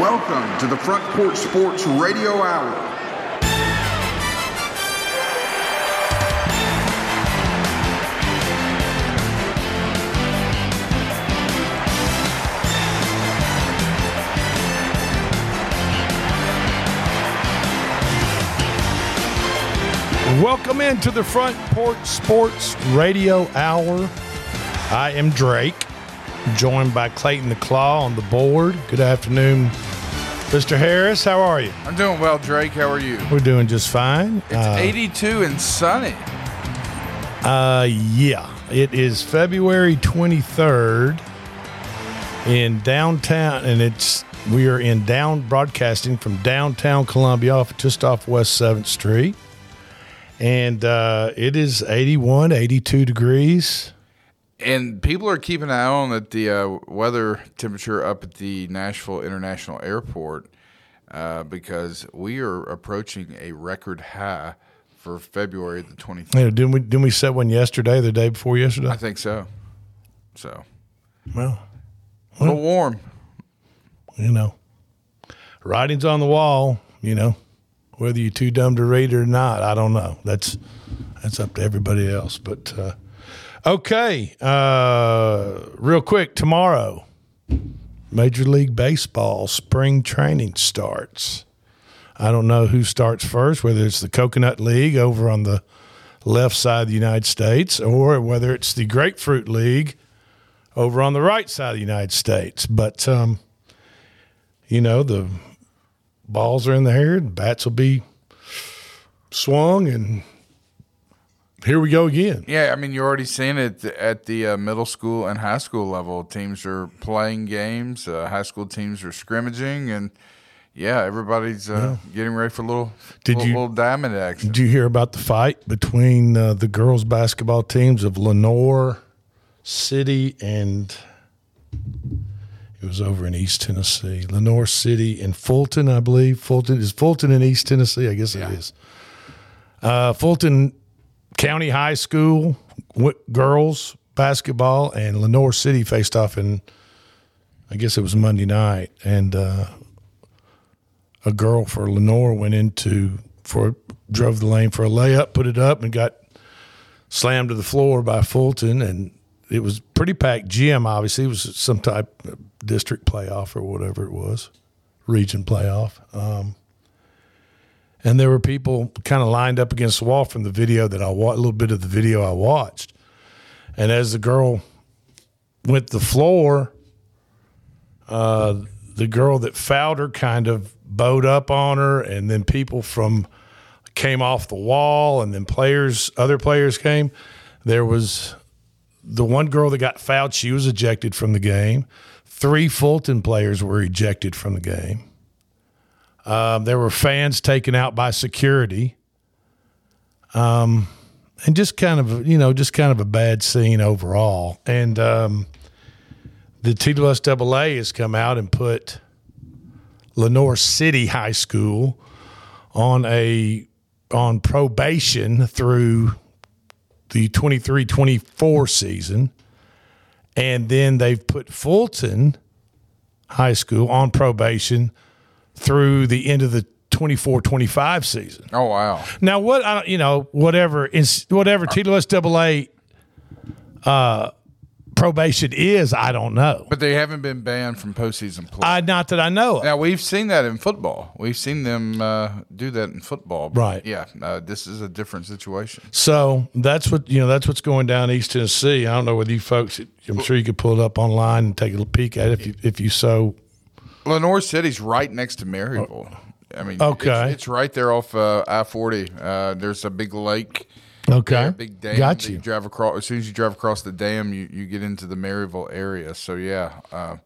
Welcome to the Front Porch Sports Radio Hour. Welcome into the Front Porch Sports Radio Hour. I am Drake, joined by Clayton the Claw on the board. Good afternoon, Mr. Harris. How are you? I'm doing well, Drake. How are you? We're doing just fine. It's 82 and sunny. Uh, yeah, it is February 23rd in downtown, and it's we are in down broadcasting from downtown Columbia, off just off West Seventh Street, and uh, it is 81, 82 degrees. And people are keeping an eye on at the uh, weather temperature up at the Nashville International Airport uh, because we are approaching a record high for February the 23rd. Yeah, didn't we didn't we set one yesterday, the day before yesterday? I think so. So, well, a little warm. you know, writing's on the wall. You know, whether you're too dumb to read it or not, I don't know. That's that's up to everybody else. But uh, okay, uh, real quick, tomorrow, Major League Baseball spring training starts. I don't know who starts first, whether it's the Coconut League over on the left side of the United States or whether it's the Grapefruit League over on the right side of the United States. But um, you know, the balls are in the air, the bats will be swung, and here we go again. Yeah, I mean, you're already seeing it at the uh, middle school and high school level. Teams are playing games. Uh, high school teams are scrimmaging, and yeah, everybody's uh, getting ready for a little, Did little, you- little diamond action. Did you hear about the fight between uh, the girls' basketball teams of Lenoir City and it was over in East Tennessee, Lenoir City and Fulton, I believe. Fulton is Fulton in East Tennessee. I guess Yeah. it is. Uh, Fulton County High School girls basketball and Lenoir City faced off in, I guess it was Monday night, and uh, a girl for Lenoir went into for drove the lane for a layup, put it up, and got slammed to the floor by Fulton, and it was pretty packed gym. Obviously, it was some type district playoff or whatever it was, region playoff. Um, and there were people kind of lined up against the wall from the video that I watched, a little bit of the video I watched. And as the girl went to the floor, uh, the girl that fouled her kind of bowed up on her, and then people from came off the wall, and then players, other players came. There was the one girl that got fouled; she was ejected from the game. Three Fulton players were ejected from the game. Um, there were fans taken out by security. Um, and just kind of, you know, just kind of a bad scene overall. And um, the TSSAA has come out and put Lenoir City High School on a on probation through the 23-24 season. And then they've put Fulton High School on probation through the end of the 24-25 season. Oh wow! Now, what I you know, whatever is whatever TSSAA uh, probation is, I don't know. But they haven't been banned from postseason play. I not that I know. Of. now we've seen that in football. We've seen them uh, do that in football. Right. Yeah. Uh, this is a different situation. So that's what you know. That's what's going down East Tennessee. I don't know whether you folks. I'm sure you could pull it up online and take a little peek at it if you if you so. Lenoir City's right next to Maryville. I mean, Okay. it's, it's right there off uh, I forty. Uh, there's a big lake. Okay, there, a big dam. got that you. drive across as soon as you drive across the dam, you, you get into the Maryville area. So yeah, uh,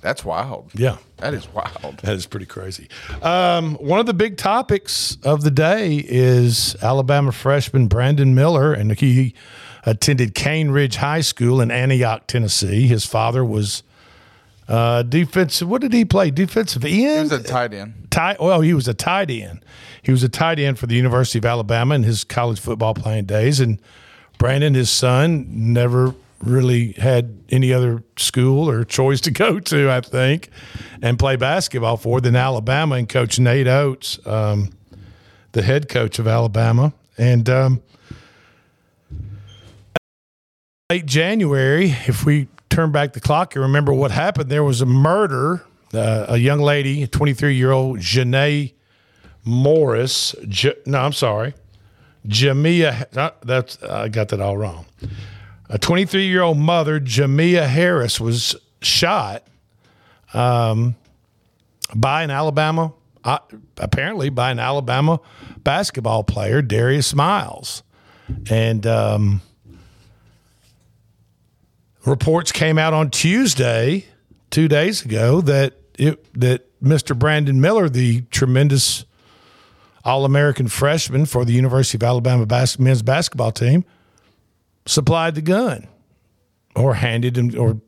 that's wild. Yeah. that is wild. That is pretty crazy. Um, one of the big topics of the day is Alabama freshman Brandon Miller, and he attended Cane Ridge High School in Antioch, Tennessee. His father was uh, defensive. What did he play? Defensive He end. was a tight end. tight. Well, he was a tight end. He was a tight end for the University of Alabama in his college football playing days. And Brandon, his son, never really had any other school or choice to go to, I think, and play basketball for than Alabama and coach Nate Oats, um, the head coach of Alabama. And um, late January, if we turn back the clock and remember what happened, there was a murder. Uh, a young lady, 23 year old Janae Morris. J- no, I'm sorry. Jamea, uh, that's I got that all wrong. A 23 year old mother, Jamea Harris, was shot um, by an Alabama, uh, apparently by an Alabama basketball player, Darius Miles, and um, reports came out on Tuesday, two days ago, that it that Mr. Brandon Miller, the tremendous All American freshman for the University of Alabama bas- men's basketball team, supplied the gun or handed him or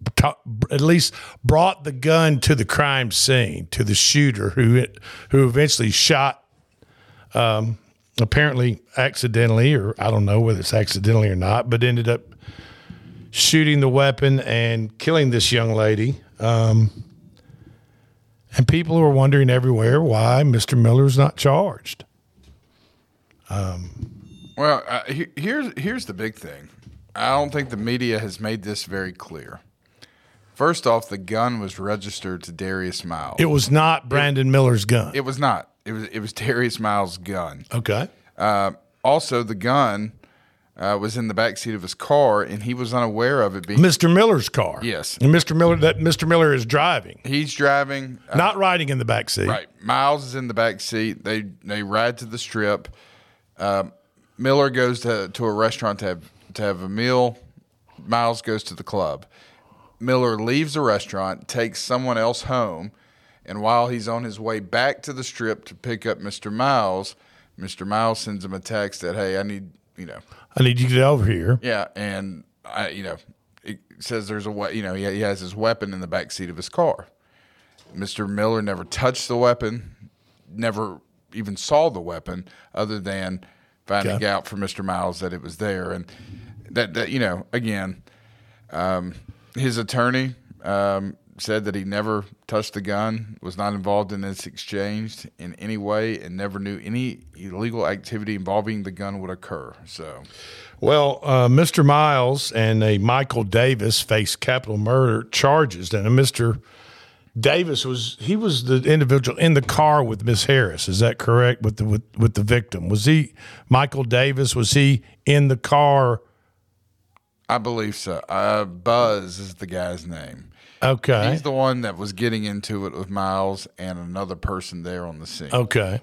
at least brought the gun to the crime scene to the shooter who who eventually shot um, apparently accidentally or I don't know whether it's accidentally or not but ended up shooting the weapon and killing this young lady um, and people are wondering everywhere why Mr. Miller's not charged Well, uh, he- here's here's the big thing. I don't think the media has made this very clear. First off, the gun was registered to Darius Miles. it was not Brandon Miller's gun It was not. It was it was Darius Miles' gun. okay Uh, also, the gun uh, was in the back seat of his car, and he was unaware of it being. Mr. Miller's car. Yes. And Mr. Miller that Mr. Miller is driving, He's driving. uh, not riding in the back seat. Right. Miles is in the back seat. They they ride to the strip. Um, Miller goes to, to a restaurant to have to have a meal. Miles goes to the club. Miller leaves the restaurant, takes someone else home, and while he's on his way back to the strip to pick up Mr. Miles, Mr. Miles sends him a text that, "Hey, I need you know, I need you to get over here. yeah," and I you know, it says there's a we- you know he, he has his weapon in the back seat of his car. Mr. Miller never touched the weapon, never even saw the weapon, other than finding Okay. out from Mr. Miles that it was there. And that, that you know, again, um, his attorney um, said that he never touched the gun, was not involved in this exchange in any way, and never knew any illegal activity involving the gun would occur. So, Well, uh, Mr. Miles and a Michael Davis faced capital murder charges, and a Mr. Davis was he was the individual in the car with Miss Harris. Is that correct? With the with, with the victim, was he Michael Davis? Was he in the car? I believe so. Uh, Buzz is the guy's name. Okay, He's the one that was getting into it with Miles and another person there on the scene. okay,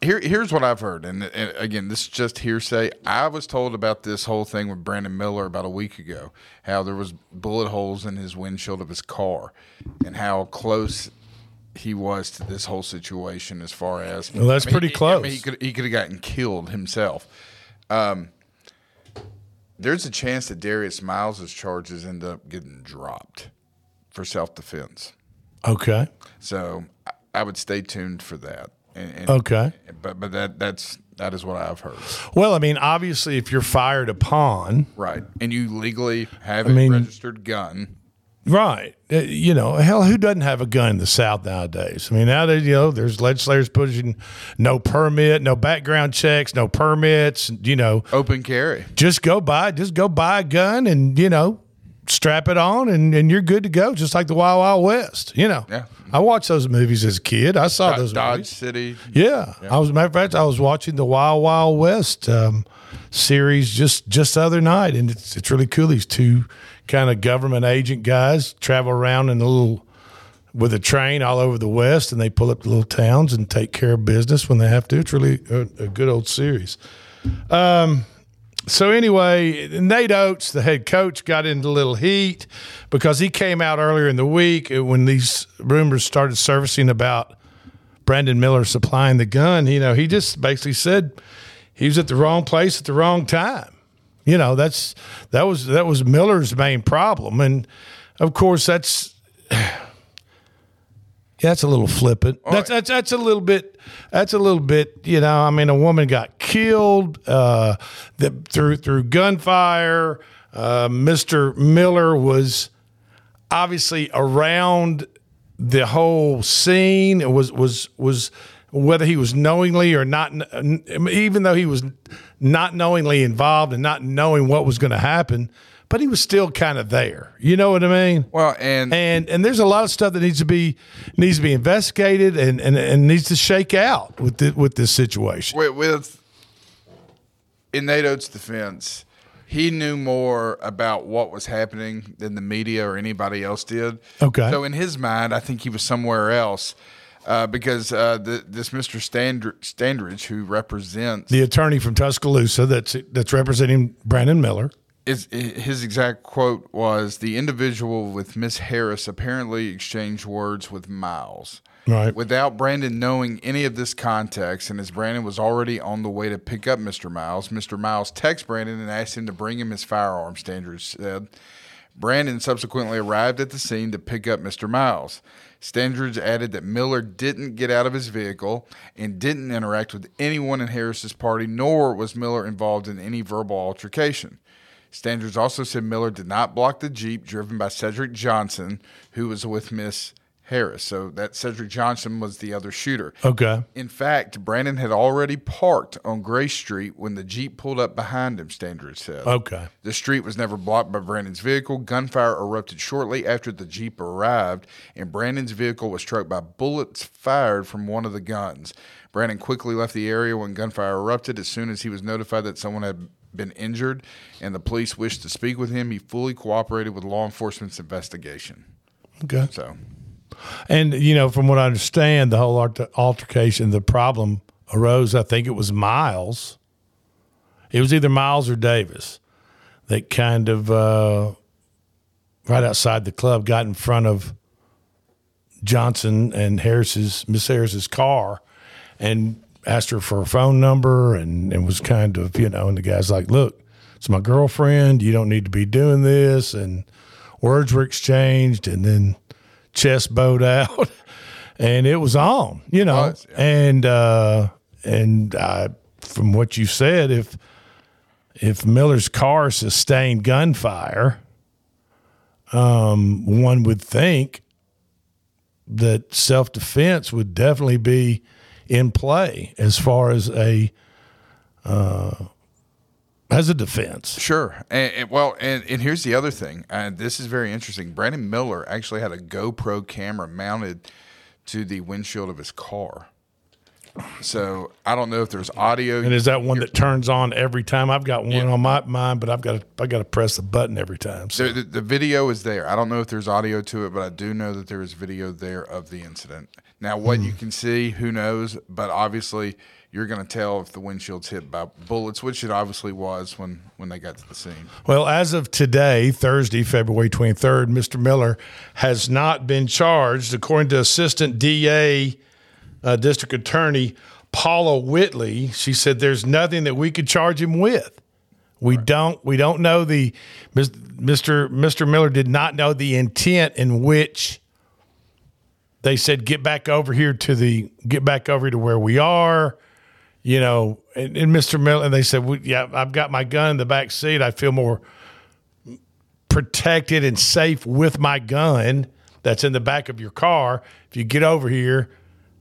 Here, here's what I've heard, and, and again, this is just hearsay. I was told about this whole thing with Brandon Miller about a week ago, how there was bullet holes in his windshield of his car, and how close he was to this whole situation as far as Well, that's pretty he- I close. mean, he could he could have gotten killed himself. Um, there's a chance that Darius Miles' charges end up getting dropped for self defense. okay, So I, I would stay tuned for that. And, and, okay. But but that that's that is what I've heard. Well, I mean, obviously, if you're fired upon, Right. And you legally have a mean- registered gun. Right. Uh, You know, hell, who doesn't have a gun in the South nowadays? I mean, now nowadays, you know, there's legislators pushing no permit, no background checks, no permits. You know, Open carry. just go buy, just go buy a gun and you know, strap it on, and, and you're good to go, just like the Wild Wild West. You know, Yeah. I watched those movies as a kid. I saw those Dodge movies. City. Yeah. I was matter of fact, I was watching the Wild Wild West um, series just just the other night, and it's it's really cool. These two kind of government agent guys travel around in a little with a train all over the West, and they pull up to little towns and take care of business when they have to. It's really a, a good old series. Um, so anyway, Nate Oats, the head coach, got into a little heat because he came out earlier in the week uh, when these rumors started surfacing about Brandon Miller supplying the gun. You know, he just basically said he was at the wrong place at the wrong time. You know, that's that was that was Miller's main problem, and of course that's yeah, that's a little flippant. That's that's that's a little bit. That's a little bit. You know, I mean, a woman got killed uh, that through through gunfire. Uh, Mr. Miller was obviously around the whole scene. It was was was whether he was knowingly or not, even though he was not knowingly involved and not knowing what was going to happen, but he was still kind of there. You know what I mean? Well, and and and there's a lot of stuff that needs to be needs to be investigated and and, and needs to shake out with the, with this situation. with, with in Nate Oats' defense, he knew more about what was happening than the media or anybody else did. Okay. So in his mind, I think he was somewhere else. Uh, because uh, the, this Mr. Standr- Standridge, who represents The attorney from Tuscaloosa that's that's representing Brandon Miller. Is his exact quote was the individual with Miss Harris apparently exchanged words with Miles. Right. Without Brandon knowing any of this context, and as Brandon was already on the way to pick up Mr. Miles, Mr. Miles texted Brandon and asked him to bring him his firearms, Standridge said. Brandon subsequently arrived at the scene to pick up Mr. Miles. Standridge added that Miller didn't get out of his vehicle and didn't interact with anyone in Harris's party, nor was Miller involved in any verbal altercation. Standridge also said Miller did not block the Jeep driven by Cedric Johnson, who was with Miss Harris. So that Cedric Johnson was the other shooter. Okay. In fact, Brandon had already parked on Grace Street when the Jeep pulled up behind him, Standridge said. Okay. The street was never blocked by Brandon's vehicle. Gunfire erupted shortly after the Jeep arrived, and Brandon's vehicle was struck by bullets fired from one of the guns. Brandon quickly left the area when gunfire erupted. As soon as he was notified that someone had been injured and the police wished to speak with him, he fully cooperated with law enforcement's investigation. Okay. So, And you know, from what I understand, the whole alter- altercation, the problem arose. I think it was Miles. It was either Miles or Davis that kind of uh, right outside the club got in front of Johnson and Harris's Miss Harris's car and asked her for a phone number and, and was kind of you know and the guy's like look it's my girlfriend. You don't need to be doing this. And words were exchanged and then chest bowed out. And it was on you know. And uh and uh from what you said if if miller's car sustained gunfire um one would think that self-defense would definitely be in play as far as a uh as a defense Sure. And, and well, and, and here's the other thing. And this is very interesting. Brandon Miller actually had a GoPro camera mounted to the windshield of his car. So I don't know if there's audio. And is that one that turns on every time? I've got one on my mind, but I've got to I got to press the button every time. So the, the, the video is there. I don't know if there's audio to it, but I do know that there is video there of the incident. Now, what Hmm. you can see, who knows? But obviously, you're going to tell if the windshield's hit by bullets, which it obviously was when when they got to the scene. Well, as of today, Thursday, February 23rd, Mr. Miller has not been charged, according to Assistant DA, uh, District Attorney Paula Whitley. She said there's nothing that we could charge him with. We don't. We don't know the Mr. Mr. Miller did not know the intent in which they said get back over here to the get back over to where we are you know, and, and Mr. Miller, and they said, well, yeah, I've got my gun in the back seat. I feel more protected and safe with my gun that's in the back of your car. If you get over here,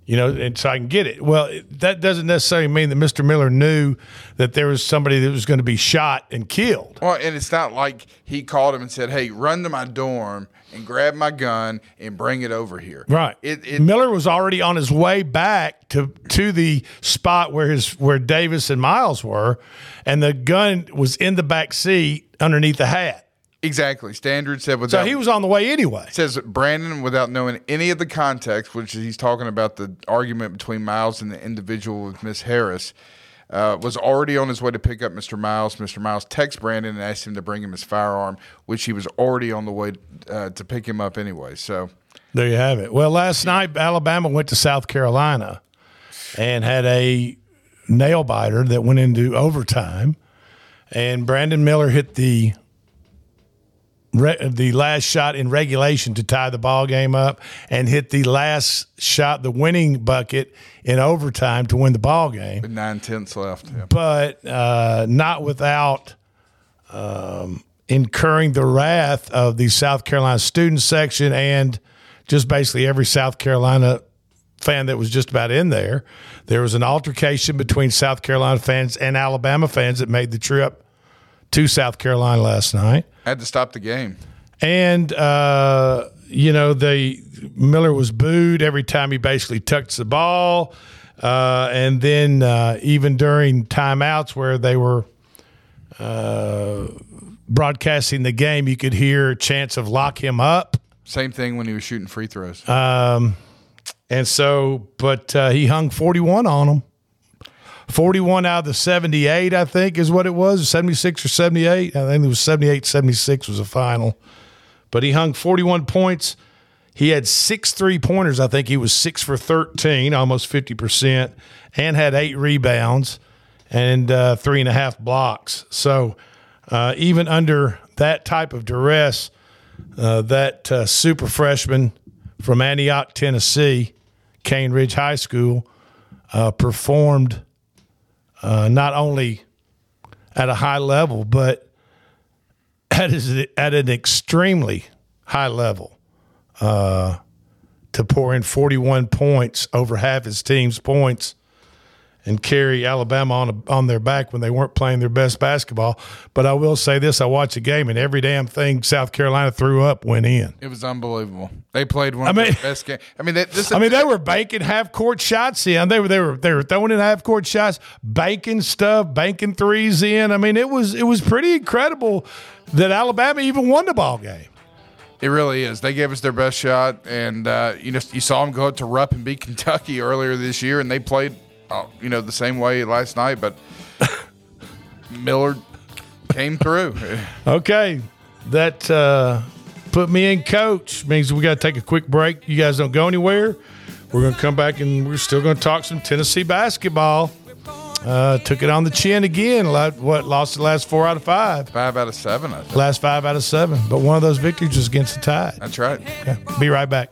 you know, and so I can get it. Well, that doesn't necessarily mean that Mr. Miller knew that there was somebody that was going to be shot and killed. Well, and it's not like he called him and said, "Hey, run to my dorm and grab my gun and bring it over here." Right. It, it Miller was already on his way back to to the spot where his where Davis and Miles were, and the gun was in the back seat underneath the hat. Exactly. Standridge said So he was on the way anyway. says Brandon without knowing any of the context, which he's talking about the argument between Miles and the individual with Miss Harris. Uh, was already on his way to pick up Mr. Miles. Mr. Miles texts Brandon and asked him to bring him his firearm, which he was already on the way uh, to pick him up anyway. So, There you have it. Well, last night Alabama went to South Carolina and had a nail biter that went into overtime, and Brandon Miller hit the re- the last shot in regulation to tie the ball game up, and hit the last shot, the winning bucket in overtime to win the ball game with nine tenths left. Yeah. but uh, not without um, incurring the wrath of the South Carolina student section and just basically every South Carolina fan that was just about in there. There was an altercation between South Carolina fans and Alabama fans that made the trip to South Carolina last night. Had to stop the game. And uh, you know, they Miller was booed every time he basically touched the ball. Uh, and then uh, even during timeouts where they were uh, broadcasting the game, you could hear chants of "lock him up." Same thing when he was shooting free throws. Um, and so, but uh, he hung 41 on them. 41 out of the 78, I think, is what it was 76 or 78. I think it was 78 76 was the final. But he hung 41 points. He had six three pointers. I think he was six for 13, almost 50%, and had eight rebounds and uh, three and a half blocks. So uh, even under that type of duress, uh, that uh, super freshman from Antioch, Tennessee, Cane Ridge High School, uh, performed uh, not only at a high level, but at, at an extremely high level uh, to pour in 41 points over half his team's points and carry Alabama on a, on their back when they weren't playing their best basketball. But I will say this: I watched a game and every damn thing South Carolina threw up went in. It was unbelievable. They played one I of mean- the best games. I mean, they, this. I mean, they were banking half court shots in. They were they were they were throwing in half court shots, banking stuff, banking threes in. I mean, it was it was pretty incredible that Alabama even won the ball game. It really is. They gave us their best shot, and uh, you know you saw them go out to Rupp and beat Kentucky earlier this year, and they played, you know, the same way last night. But Miller came through. Okay, that uh, put me in coach. Means we got to take a quick break. You guys don't go anywhere. We're going to come back and we're still going to talk some Tennessee basketball. Uh, took it on the chin again. What lost the last four out of five, Five out of seven. I think. last five out of seven. But one of those victories was against the Tide. That's right. Okay, be right back.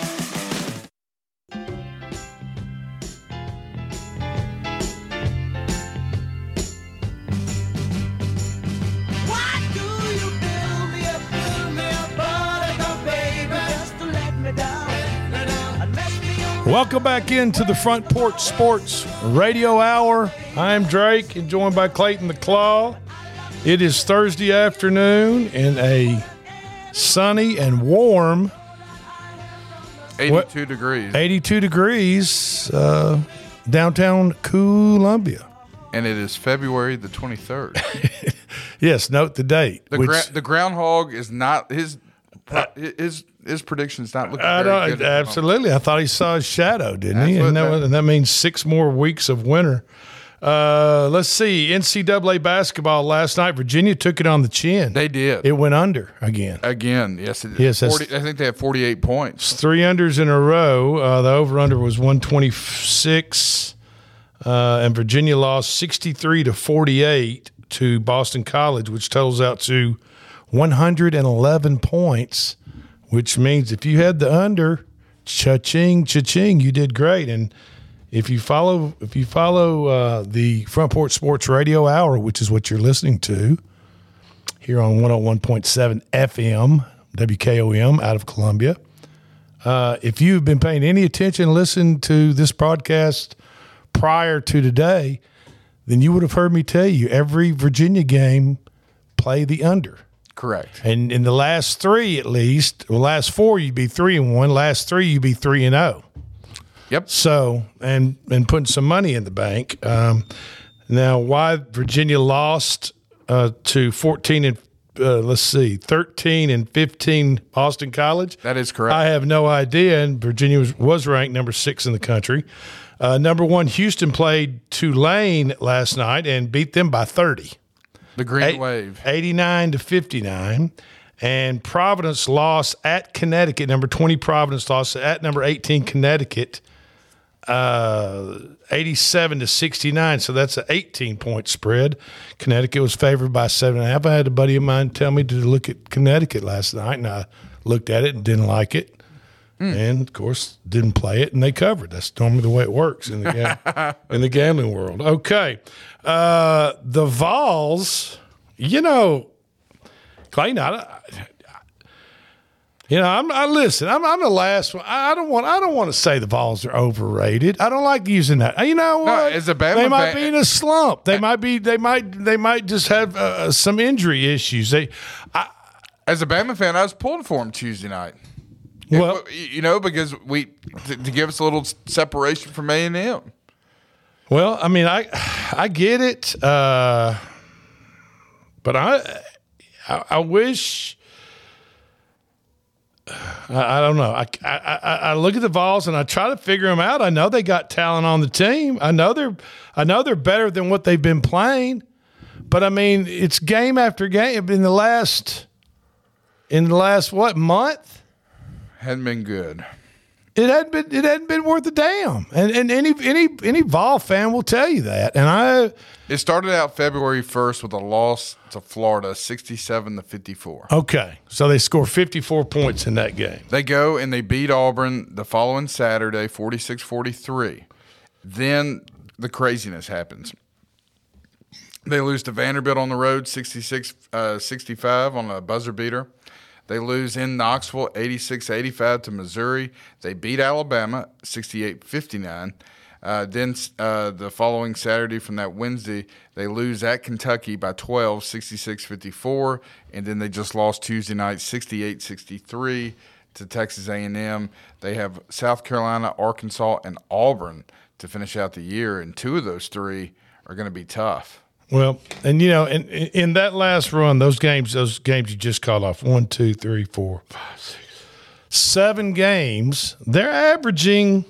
Welcome back into the Front Porch Sports Radio Hour. I'm Drake and joined by Clayton the Claw. It is Thursday afternoon in a sunny and warm 82 degrees. 82 degrees, uh, downtown Columbia. And it is February the 23rd. Yes, note the date. The, which- gra- the groundhog is not his his his prediction's not looking I very good. absolutely. I thought he saw his shadow, didn't he? And that, that- and that means six more weeks of winter. Uh, let's see. NCAA basketball last night. Virginia took it on the chin. They did. It went under again. Again, yes, it, Yes, 40, I think they have 48 points. Three unders in a row. Uh, the over under was 126. Uh, and Virginia lost 63 to 48 to Boston College, which totals out to 111 points, which means if you had the under, cha-ching, cha-ching, you did great. And if you follow if you follow uh, the Front Porch Sports Radio Hour, which is what you're listening to here on 101.7 FM, WKOM out of Columbia, uh, if you've been paying any attention, listen to this broadcast prior to today, then you would have heard me tell you every Virginia game play the under. Correct. And in the last three, at least, the last four, you'd be three and one. Last three, you'd be three and zero. Yep. So and and putting some money in the bank. Um, now, why Virginia lost uh, to fourteen and uh, let's see, thirteen and fifteen Boston College. That is correct. I have no idea. And Virginia was, was ranked number six in the country. Uh, number one, Houston played Tulane last night and beat them by thirty. The Green Eight- Wave. 89 to 59. And Providence lost at Connecticut. Number 20 Providence lost at number 18 Connecticut. Uh, 87 to 69. So that's an 18 point spread. Connecticut was favored by seven and a half. I had a buddy of mine tell me to look at Connecticut last night, and I looked at it and didn't like it. And of course, didn't play it, and they covered. That's normally the way it works in the ga- in the gambling world. Okay, uh, the Vols. You know, Clayton. I, you know, I'm. I listen. I'm. I'm the last one. I, I don't want. I don't want to say the Vols are overrated. I don't like using that. You know what? as a Bama they might fan- be in a slump. They might be. They might. They might just have uh, some injury issues. They. As a Bama fan, I was pulling for him Tuesday night. Well- you know, because we to, to give us a little separation from A and M. Well, I mean, I I get it, uh, but I, I I wish. I, I don't know. I, I I I look at the Vols and I try to figure them out. I know they got talent on the team. I know they're I know they're better than what they've been playing, but I mean, it's game after game in the last in the last what month. Hadn't been good. It hadn't been it hadn't been worth a damn, and and any any any Vol fan will tell you that. And I It started out February first with a loss to Florida, sixty-seven to fifty-four. okay, so they score fifty four points in that game. They go and they beat Auburn the following Saturday, 46-43. Then the craziness happens. They lose to Vanderbilt on the road, 66 uh, 65 on a buzzer beater. They lose in Knoxville, 86 85 to Missouri. They beat Alabama, 68 59. Uh, then uh, the following Saturday from that Wednesday, they lose at Kentucky by 12, 66 54. And then they just lost Tuesday night, 68 63 to Texas A&M. They have South Carolina, Arkansas, and Auburn to finish out the year. And two of those three are going to be tough. Well, and you know, in in that last run, those games, those games you just called off one, two, three, four, five, six, seven games. They're averaging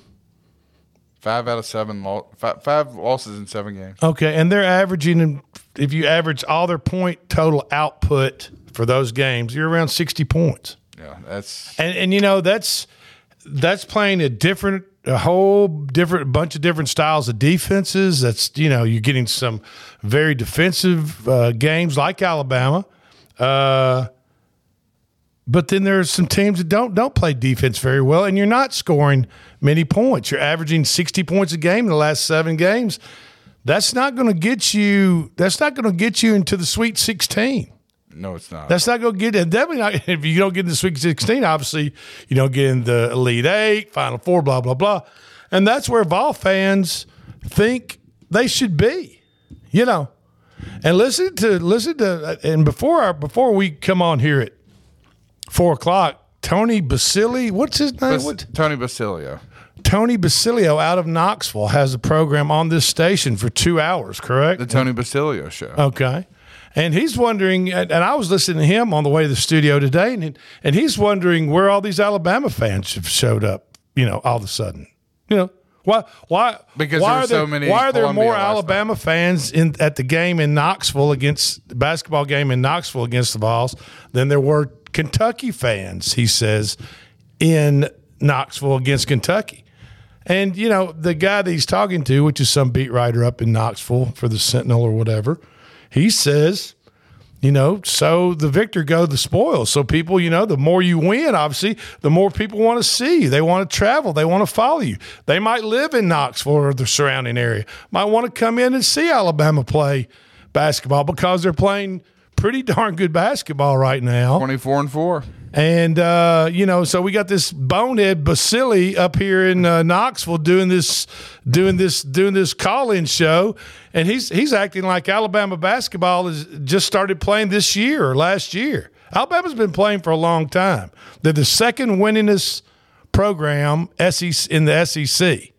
Five out of seven, lo- five, five losses in seven games. okay, and they're averaging. If you average all their point total output for those games, you're around sixty points. Yeah, that's And and you know that's that's playing a different a whole different bunch of different styles of defenses. That's you know you're getting some very defensive uh, games like Alabama, uh, but then there's some teams that don't don't play defense very well, and you're not scoring many points. You're averaging 60 points a game in the last seven games. That's not going to get you. That's not going to get you into the Sweet 16. No, it's not. That's not going to get it. Definitely not. If you don't get in the Sweet 16, obviously you don't get in the Elite Eight, Final Four, blah blah blah, and that's where Vol fans think they should be. You know, and listen to listen to and before our, before we come on here at four o'clock, Tony Basili. What's his name? Bas- What? Tony Basilio. Tony Basilio out of Knoxville has a program on this station for two hours, correct? The Tony Basilio show. Okay. And he's wondering, and I was listening to him on the way to the studio today, and and he's wondering where all these Alabama fans have showed up. You know, all of a sudden, you know, why why Because why there are there, so many why are there Columbia more Alabama fans in at the game in Knoxville against the basketball game in Knoxville against the Vols than there were Kentucky fans? He says in Knoxville against Kentucky. And you know the guy that he's talking to, which is some beat writer up in Knoxville for the Sentinel or whatever, he says, you know, so the victor go the spoils. So people, you know, the more you win, obviously, the more people want to see you. They want to travel. They want to follow you. They might live in Knoxville or the surrounding area. Might want to come in and see Alabama play basketball because they're playing pretty darn good basketball right now. Twenty four and four. And uh, you know, so we got this bonehead Basili up here in uh, Knoxville doing this, doing this, doing this call-in show, and he's he's acting like Alabama basketball has just started playing this year or last year. Alabama's been playing for a long time. They're the second winningest program SEC in the SEC,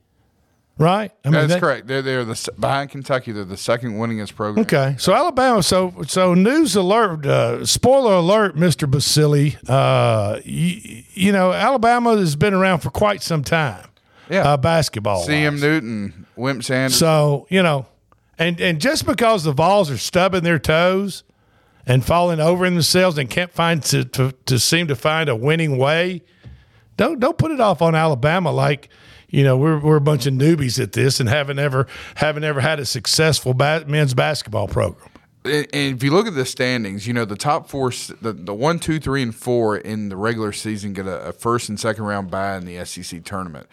right? I mean, That's they- correct. They're they're the behind Kentucky. They're the second winningest program. Okay, so Alabama. So so news alert. Uh, spoiler alert, Mister Basili. Uh, you, you know Alabama has been around for quite some time. Yeah, uh, basketball. C.M. Newton, Wimp Sanderson. So you know, and and just because the Vols are stubbing their toes and falling over in themselves and can't find to, to to seem to find a winning way, don't don't put it off on Alabama like you know we're we're a bunch of newbies at this and haven't ever haven't ever had a successful ba- men's basketball program. And if you look at the standings, you know the top four, the, the one, two, three, and four in the regular season get a, a first and second round bye in the SEC tournament.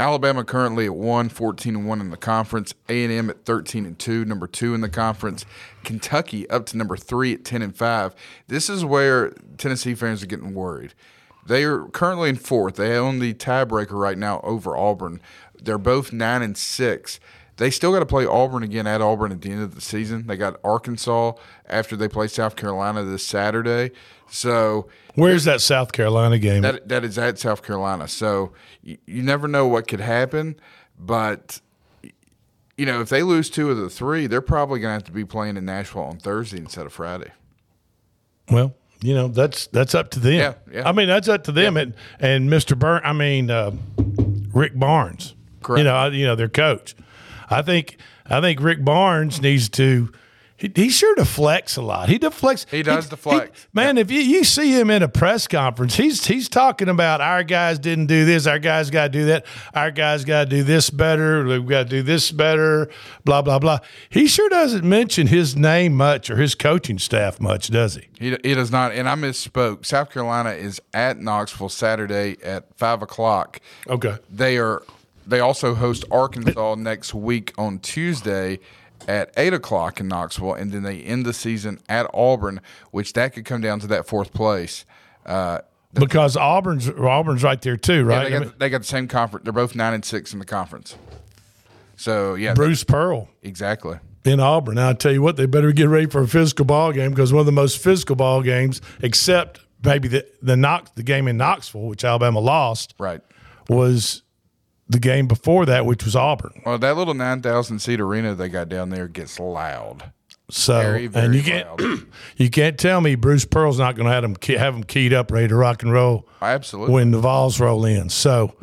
Alabama currently at 1, 14 and 1 in the conference. A&M at 13 and 2, number 2 in the conference. Kentucky up to number 3 at 10 and 5. This is where Tennessee fans are getting worried. They are currently in fourth. They own the tiebreaker right now over Auburn. They're both 9 and 6. They still got to play Auburn again at Auburn at the end of the season. They got Arkansas after they play South Carolina this Saturday. So Where's that South Carolina game? that that is at South Carolina. So you, you never know what could happen, but you know if they lose two of the three, they're probably going to have to be playing in Nashville on Thursday instead of Friday. Well, you know that's that's up to them. Yeah, yeah. I mean that's up to them. And and Mr. Burn, I mean uh, Rick Barnes. Correct. You know, you know their coach. I think I think Rick Barnes needs to. He, he sure deflects a lot. He deflects. He does deflect. man, if you, you see him in a press conference, he's he's talking about our guys didn't do this, our guys got to do that, our guys got to do this better, we've got to do this better, blah blah blah. He sure doesn't mention his name much or his coaching staff much, does he? He, he does not, and I misspoke. South Carolina is at Knoxville Saturday at five o'clock. Okay. They are. They also host Arkansas next week on Tuesday at eight o'clock in Knoxville, and then they end the season at Auburn, which that could come down to that fourth place. Uh, Because Auburn's Auburn's right there too, yeah, right? they, I got, mean, they got the same conference. They're both nine and six in the conference. So yeah, Bruce Pearl exactly. in Auburn. Now I tell you what, they better get ready for a physical ball game because one of the most physical ball games, except maybe the the Knox the game in Knoxville, which Alabama lost, right, was the game before that, which was Auburn. Well, that little nine thousand seat arena they got down there gets loud. So Very, very and you can't you can't tell me Bruce Pearl's not going to have them have them keyed up ready to rock and roll. Absolutely. when the Vols roll in. So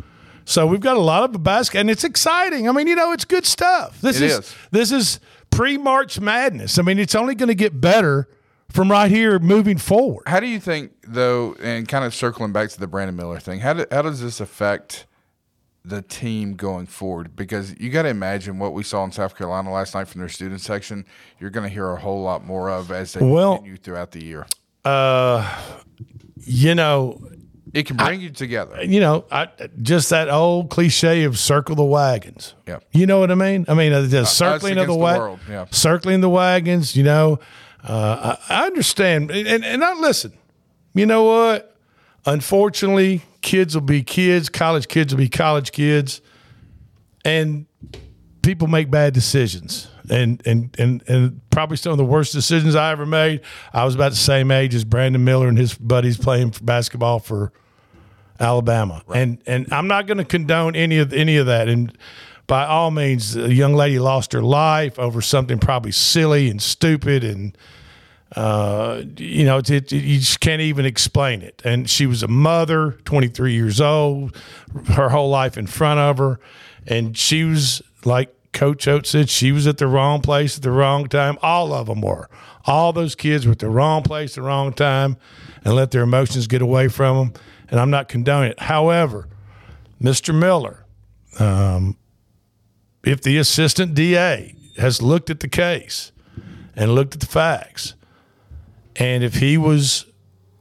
so we've got a lot of basket and it's exciting. I mean, you know, it's good stuff. This is, is. this is pre-March madness. I mean, it's only going to get better from right here moving forward. How do you think, though, and kind of circling back to the Brandon Miller thing, how, do, how does this affect the team going forward? Because you got to imagine what we saw in South Carolina last night from their student section, you're going to hear a whole lot more of as they Well- continue throughout the year. Uh you know, It can bring you together. you know, I, just that old cliche of circle the wagons. Yeah. You know what I mean? I mean, uh, the us circling of the, against the world, yeah. circling the wagons. You know, uh, I, I understand, and and I listen. You know what? Unfortunately, kids will be kids. College kids will be college kids, and people make bad decisions. And and and and probably some of the worst decisions I ever made. I was about the same age as Brandon Miller and his buddies playing for basketball for Alabama, and and I'm not going to condone any of any of that. And by all means, a young lady lost her life over something probably silly and stupid, and uh, you know, it, it, you just can't even explain it. And she was a mother, 23 years old, her whole life in front of her, and she was like Coach Oats said, she was at the wrong place at the wrong time. All of them were. All those kids were at the wrong place at the wrong time, and let their emotions get away from them. And I'm not condoning it. However, Mr. Miller, um, if the assistant DA has looked at the case and looked at the facts, and if he was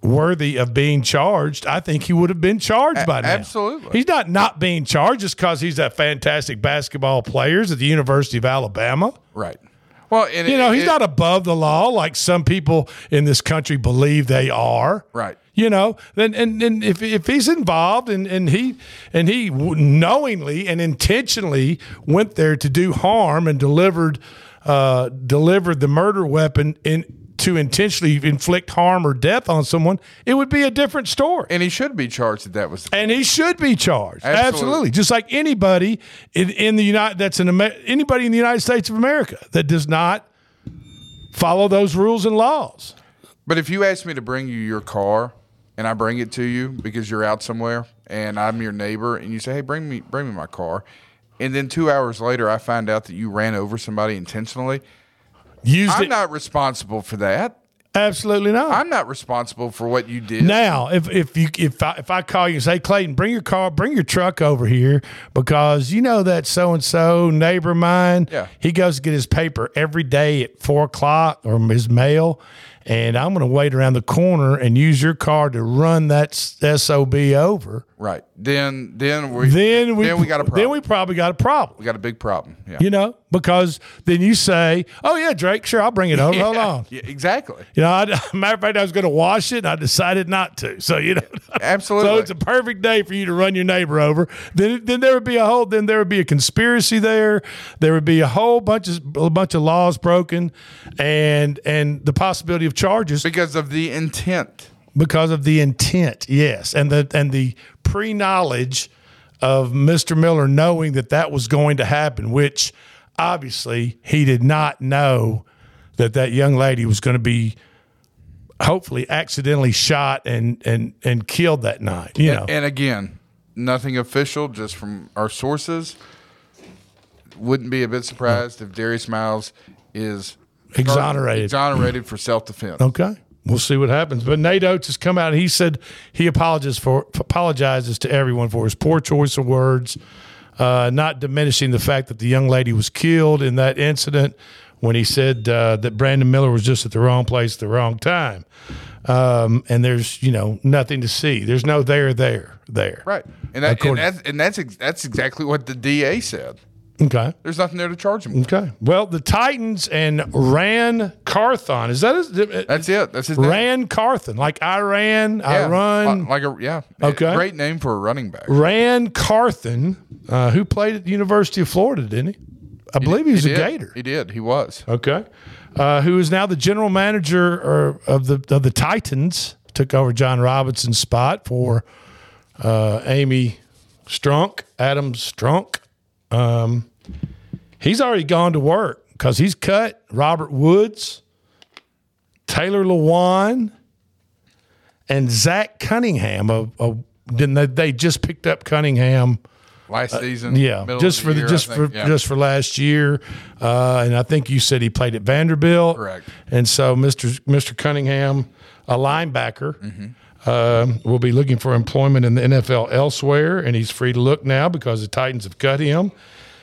worthy of being charged, I think he would have been charged by now. absolutely. He's not not being charged just because he's a fantastic basketball player at the University of Alabama. Right. Well, and you it- know, he's it- not above the law like some people in this country believe they are. Right. You know, then and, and if if he's involved and, and he and he knowingly and intentionally went there to do harm and delivered uh, delivered the murder weapon in to intentionally inflict harm or death on someone, it would be a different story. And he should be charged that that was. And he should be charged. Absolutely. Absolutely. Just like anybody in, in the United that's an Amer- anybody in the United States of America that does not follow those rules and laws. But if you ask me to bring you your car and I bring it to you because you're out somewhere and I'm your neighbor and you say, "Hey, bring me bring me my car." And then 2 hours later I find out that you ran over somebody intentionally, Used I'm it- not responsible for that. Absolutely not. I'm not responsible for what you did. Now, if if you if I, if I call you and say Clayton, bring your car, bring your truck over here because you know that so and so neighbor of mine, Yeah. he goes to get his paper every day at four o'clock or his mail, and I'm going to wait around the corner and use your car to run that sob over. Right. Then then we Then we then we got a problem. Then we probably got a problem. we got a big problem. Yeah. You know, because then you say, "Oh yeah, Drake, sure, I'll bring it over. Hold on." Yeah, exactly. You know, I, matter of fact, I was going to wash it, and I decided not to. So you know, Absolutely. So it's a perfect day for you to run your neighbor over. Then, then there would be a whole. Then there would be a conspiracy there. There would be a whole bunch of a bunch of laws broken, and and the possibility of charges because of the intent. Because of the intent, yes, and the and the pre knowledge of Mr. Miller knowing that that was going to happen, which obviously he did not know that that young lady was going to be hopefully accidentally shot and and and killed that night. You know, And, and again, nothing official, just from our sources. Wouldn't be a bit surprised if Darius Miles is Exonerated. exonerated for self defense. Okay. We'll see what happens. But Nate Oats has come out and he said he apologizes for apologizes to everyone for his poor choice of words, uh, not diminishing the fact that the young lady was killed in that incident when he said uh, that Brandon Miller was just at the wrong place at the wrong time. Um, and there's you know nothing to see. There's no there there there. Right. And, that, and, that's, and that's, ex- that's exactly what the DA said. Okay. There's nothing there to charge him with. Okay. Well, the Titans and Ran Carthon is that his? That's it. That's his name. Ran Carthon, like Iran, Yeah, Iran. li- Like a, yeah. Okay. Great name for a running back. Ran Carthon, uh, who played at the University of Florida, didn't he? I believe he was a did. Gator. He did. He was. Okay. Uh, who is now the general manager or, of the of the Titans? Took over Jon Robinson's spot for uh, Amy Strunk, Adam Strunk. Um, he's already gone to work because he's cut Robert Woods, Taylor Lewan, and Zach Cunningham. Then they, they just picked up Cunningham Last season. Uh, yeah, just for the year, just think. for Yeah. just for last year, uh, and I think you said he played at Vanderbilt. Correct. And so Mr. Mr. Cunningham, a linebacker, Mm-hmm. Um, will be looking for employment in the NFL elsewhere, and he's free to look now because the Titans have cut him.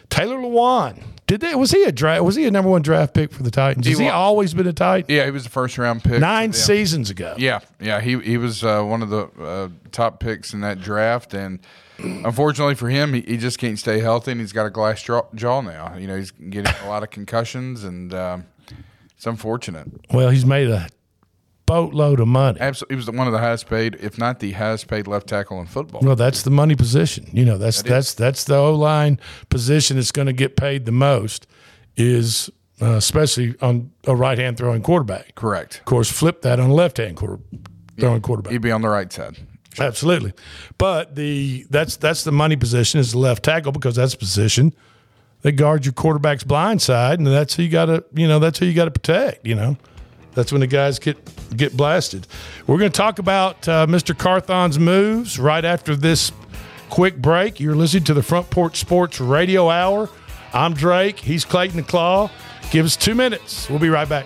Taylor Lewan, did they? Was he a draft? Was he a number one draft pick for the Titans? Has he, always been a Titan? Yeah, he was the first round pick. Nine seasons ago. Yeah, yeah, he he was uh, one of the uh, top picks in that draft, and unfortunately for him, he, he just can't stay healthy, and he's got a glass jaw, jaw now. You know, he's getting a lot of concussions, and um, it's unfortunate. Well, he's made a boatload of money. Absolutely, he was one of the highest paid, if not the highest paid left tackle in football. Well, that's the money position. You know, that's That that's that's the O line position that's going to get paid the most. Is uh, especially on a right hand throwing quarterback. Correct. Of course, flip that on a left hand quarter throwing quarterback. He'd be on the right side. Absolutely, but the that's that's the money position is the left tackle because that's the position that guards your quarterback's blind side, and that's who you got to you know that's who you got to protect. You know, that's when the guys get get blasted. We're going to talk about uh, Mr. Carthon's moves right after this quick break. You're listening to the Front Porch Sports Radio Hour. I'm Drake. He's Clayton the Claw. Give us two minutes. We'll be right back.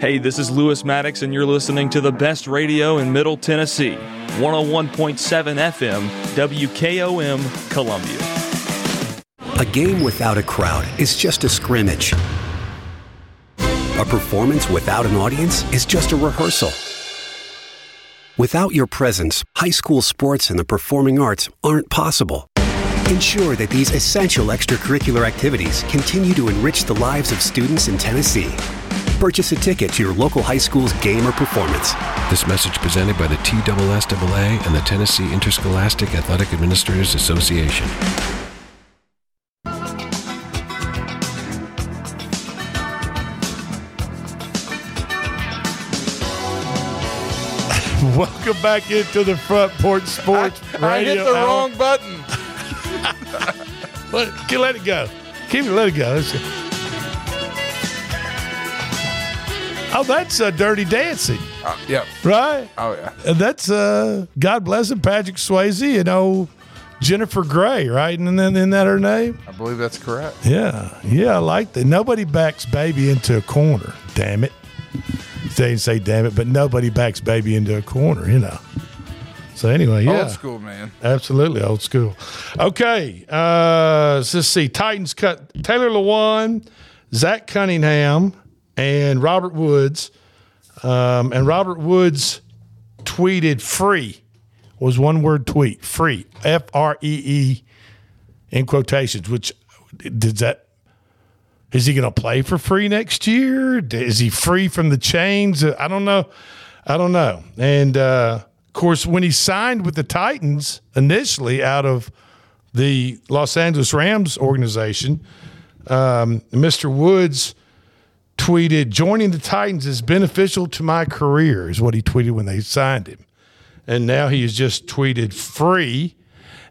Hey, this is Lewis Maddox, and you're listening to the best radio in Middle Tennessee 101.7 FM, WKOM, Columbia. A game without a crowd is just a scrimmage. A performance without an audience is just a rehearsal. Without your presence, high school sports and the performing arts aren't possible. Ensure that these essential extracurricular activities continue to enrich the lives of students in Tennessee. Purchase a ticket to your local high school's game or performance. This message presented by the TSSAA and the Tennessee Interscholastic Athletic Administrators Association. Welcome back into the Front Porch Sports I Radio. hit the Hour. wrong button. let, let it go. Keep it, let it go. Oh, that's uh, Dirty Dancing, Uh, yep. right? Oh yeah. And that's uh, God bless him, Patrick Swayze and oh Jennifer Grey, right? And then isn't that her name? I believe that's correct. Yeah, yeah, I like that. Nobody backs baby into a corner. Damn it. They didn't say damn it, but nobody backs baby into a corner, you know. So anyway, yeah. Old school, man. Absolutely old school. Okay, uh, let's just see. Titans cut Taylor Lewan, Zach Cunningham, and Robert Woods. Um, and Robert Woods tweeted free was one word tweet free F R E E in quotations. Which does that is he going to play for free next year? Is he free from the chains? I don't know. I don't know. And uh, of course, when he signed with the Titans initially out of the Los Angeles Rams organization, um, Mr. Woods tweeted, "Joining the Titans is beneficial to my career," is what he tweeted when they signed him. And now he has just tweeted free.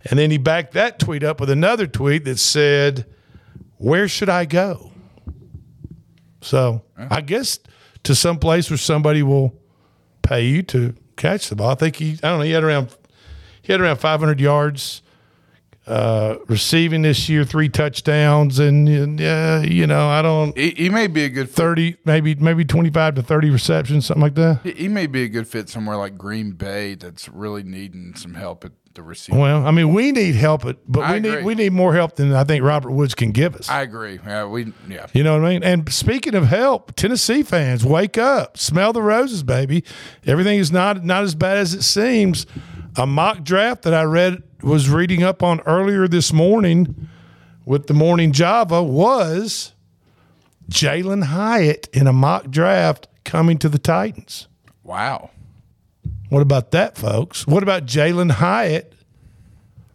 And then he backed that tweet up with another tweet that said, Where should I go? So I guess to some place where somebody will pay you to catch the ball. I think he, I don't know, he had around, he had around 500 yards uh, receiving this year, three touchdowns, and uh, you know, I don't. He, he may be a good fit. thirty, maybe maybe twenty five to thirty receptions, something like that. He, he may be a good fit somewhere like Green Bay that's really needing some help at the receiver. Well, I mean, we need help, but but I we need we need more help than I think Robert Woods can give us. I agree. Yeah, we yeah. You know what I mean? And speaking of help, Tennessee fans, wake up, smell the roses, baby. Everything is not not as bad as it seems. A mock draft that I read was reading up on earlier this morning with the Morning Java was Jalen Hyatt in a mock draft coming to the Titans. Wow. What about that, folks? What about Jalen Hyatt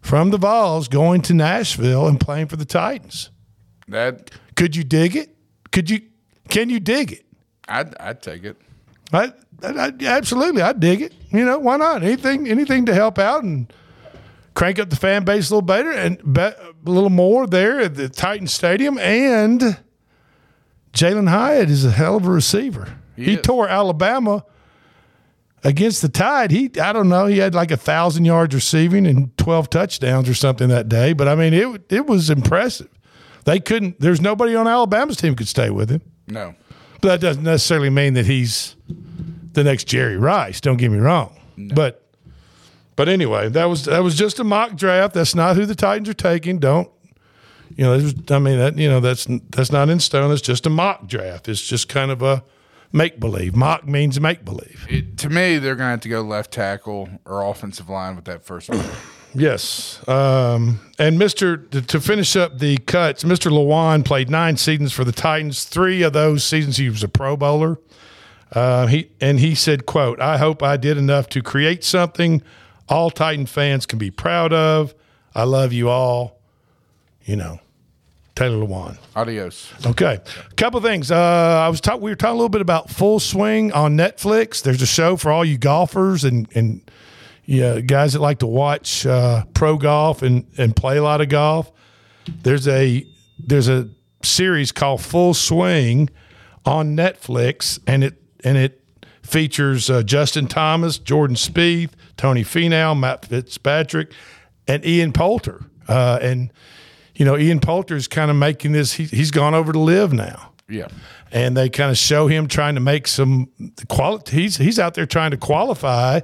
from the Vols going to Nashville and playing for the Titans? That Could you dig it? Could you? Can you dig it? I'd I'd take it. I, I, I absolutely, I dig it. You know, why not? Anything, anything to help out and crank up the fan base a little better and a little more there at the Titan Stadium. And Jalen Hyatt is a hell of a receiver. He, tore Alabama against the Tide. He, I don't know, he had like a thousand yards receiving and twelve touchdowns or something that day. But I mean, it it was impressive. They couldn't. There's nobody on Alabama's team could stay with him. No. But that doesn't necessarily mean that he's the next Jerry Rice. Don't get me wrong. But but anyway, that was that was just a mock draft. That's not who the Titans are taking. Don't you know? there's- I mean that you know that's that's not in stone. It's just a mock draft. It's just kind of a make believe. Mock means make believe. To me, they're going to have to go left tackle or offensive line with that first one. Yes. Um, and Mr. To, to finish up the cuts, Mr. Lewan played nine seasons for the Titans. Three of those seasons he was a Pro Bowler. Uh, he and he said, "quote I hope I did enough to create something all Titan fans can be proud of. I love you all. You know, Taylor Lewan. Adios. Okay, a couple things. Uh, I was talking. We were talking a little bit about Full Swing on Netflix. There's a show for all you golfers and and yeah, guys that like to watch uh, pro golf and and play a lot of golf. There's a there's a series called Full Swing on Netflix, and it and it features uh, Justin Thomas, Jordan Spieth, Tony Finau, Matt Fitzpatrick, and Ian Poulter. Uh, and you know, Ian Poulter is kind of making this. He, he's gone over to LIV now Yeah. and they kind of show him trying to make some quality. He's he's out there trying to qualify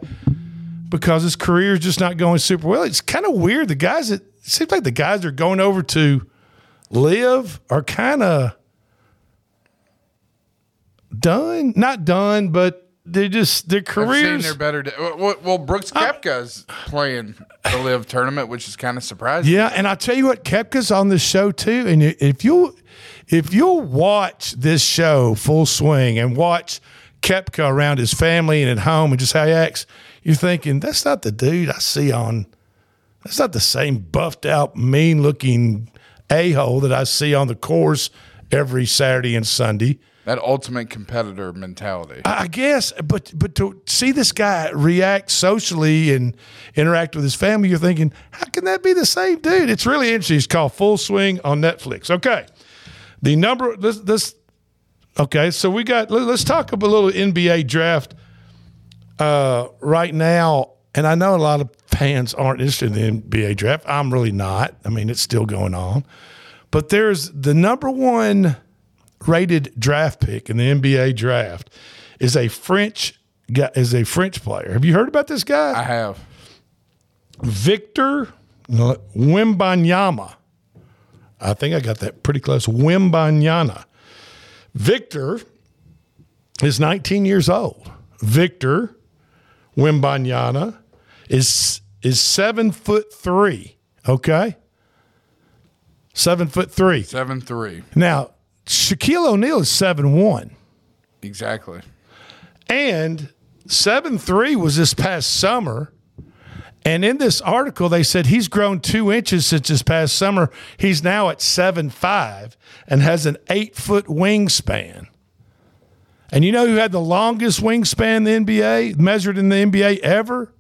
because his career is just not going super well. It's kind of weird. The guys that it seems like the guys that are going over to live are kind of done, not done, but they're just their careers. I've seen careers. their better. Day. Well, well, Brooks Koepka's playing the LIV tournament, which is kind of surprising. Yeah, and I tell you what, Koepka's on this show too. And if you if you'll watch this show full swing and watch Koepka around his family and at home and just how he acts, you're thinking that's not the dude I see on. That's not the same buffed out, mean looking a hole that I see on the course every Saturday and Sunday. That ultimate competitor mentality. I guess, but but to see this guy react socially and interact with his family, you're thinking, how can that be the same dude? It's really interesting. It's called Full Swing on Netflix. Okay, the number this this. Okay, so we got. let- Let's talk about a little NBA draft uh, right now. And I know a lot of fans aren't interested in the NBA draft. I'm really not. I mean, it's still going on. But there's the number one rated draft pick in the NBA draft is a French guy, is a French player. Have you heard about this guy? I have. Victor Wembanyama. I think I got that pretty close. Wimbanyana. Victor is 19 years old. Victor Wimbanyana is is seven foot three. Okay, seven foot three. Seven three. Now Shaquille O'Neal is seven one. Exactly. And seven three was this past summer. And in this article, they said he's grown two inches since this past summer. He's now at seven five and has an eight foot wingspan. And you know who had the longest wingspan in the NBA, measured in the NBA ever?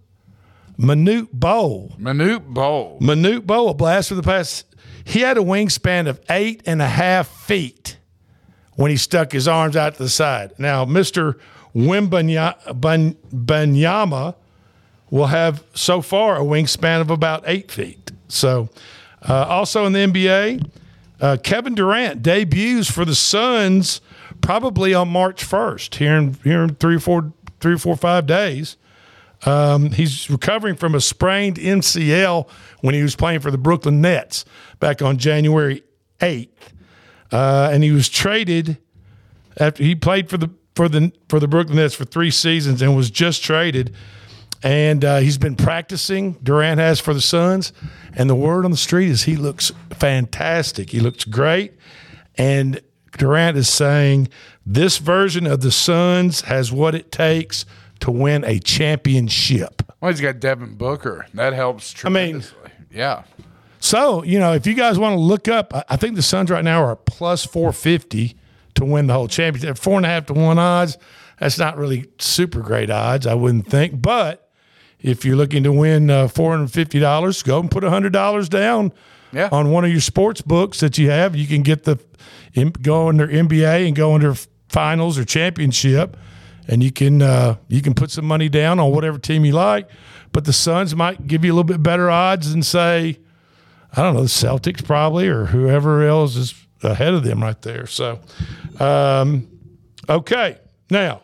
Manute Bol. Manute Bol. Manute Bol, a blast for the past. He had a wingspan of eight and a half feet when he stuck his arms out to the side. Now, Mr. Wembanyama will have so far a wingspan of about eight feet. So, uh, also in the NBA, uh, Kevin Durant debuts for the Suns probably on March 1st, here in, here in three or four, three four, five days. Um, he's recovering from a sprained MCL when he was playing for the Brooklyn Nets back on January 8th. Uh, and he was traded after he played for the for the for the Brooklyn Nets for three seasons and was just traded. And uh, he's been practicing. Durant has for the Suns, and the word on the street is he looks fantastic. He looks great, and Durant is saying this version of the Suns has what it takes to win a championship. Well, he's got Devin Booker. That helps I mean- tremendously. yeah. So, you know, if you guys want to look up, I- think the Suns right now are plus 450 to win the whole championship. Four and a half to one odds. That's not really super great odds, I wouldn't think. But if you're looking to win uh, $450, go and put $100 down Yeah. on one of your sports books that you have. You can get the go under NBA and go under finals or championship, and you can uh, you can put some money down on whatever team you like. But the Suns might give you a little bit better odds than say, I don't know, the Celtics probably or whoever else is ahead of them right there. So, um, okay, now.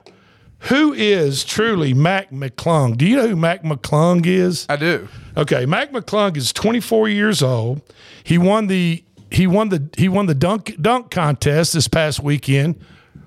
Who is truly Mac McClung? Do you know who Mac McClung is? I do. Okay, Mac McClung is 24 years old. He won the he won the he won the dunk dunk contest this past weekend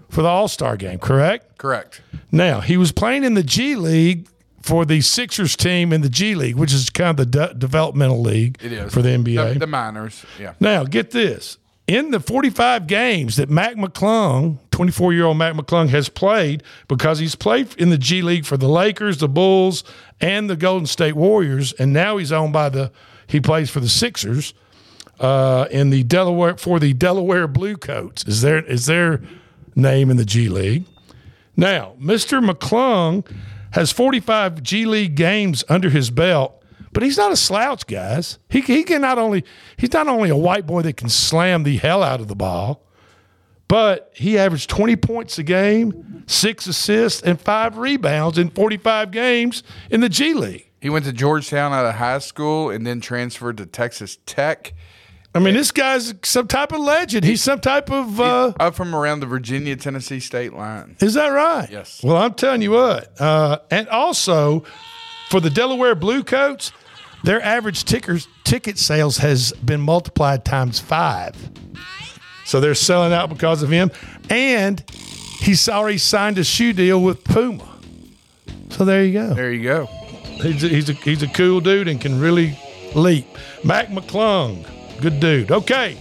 for the All Star game. Correct. Correct. Now he was playing in the G League for the Sixers team in the G League, which is kind of the de- developmental league It is for the NBA. The, the minors. Yeah. Now, get this. In the 45 games that Mac McClung, 24 year old Mac McClung, has played, because he's played in the G League for the Lakers, the Bulls, and the Golden State Warriors, and now he's owned by the, he plays for the Sixers uh, in the Delaware, for the Delaware Blue Coats, is their, is their name in the G League. Now, Mr. McClung has 45 G League games under his belt, but he's not a slouch, guys. He, he can not only he's not only a white boy that can slam the hell out of the ball, but he averaged 20 points a game, six assists, and five rebounds in 45 games in the G League. He went to Georgetown out of high school and then transferred to Texas Tech. I mean, this guy's some type of legend. He's some type of. Uh, Up from around the Virginia Tennessee state line. Is that right? Yes. Well, I'm telling you what. Uh, and also, for the Delaware Bluecoats, their average tickers, ticket sales has been multiplied times five. So they're selling out because of him. And he's already signed a shoe deal with Puma. So there you go. There you go. He's a, he's a, he's a cool dude and can really leap. Mac McClung, good dude. Okay.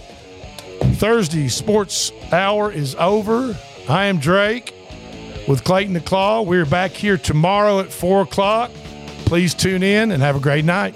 Thursday sports hour is over. I am Drake with Clayton the Claw. We're back here tomorrow at 4 o'clock. Please tune in and have a great night.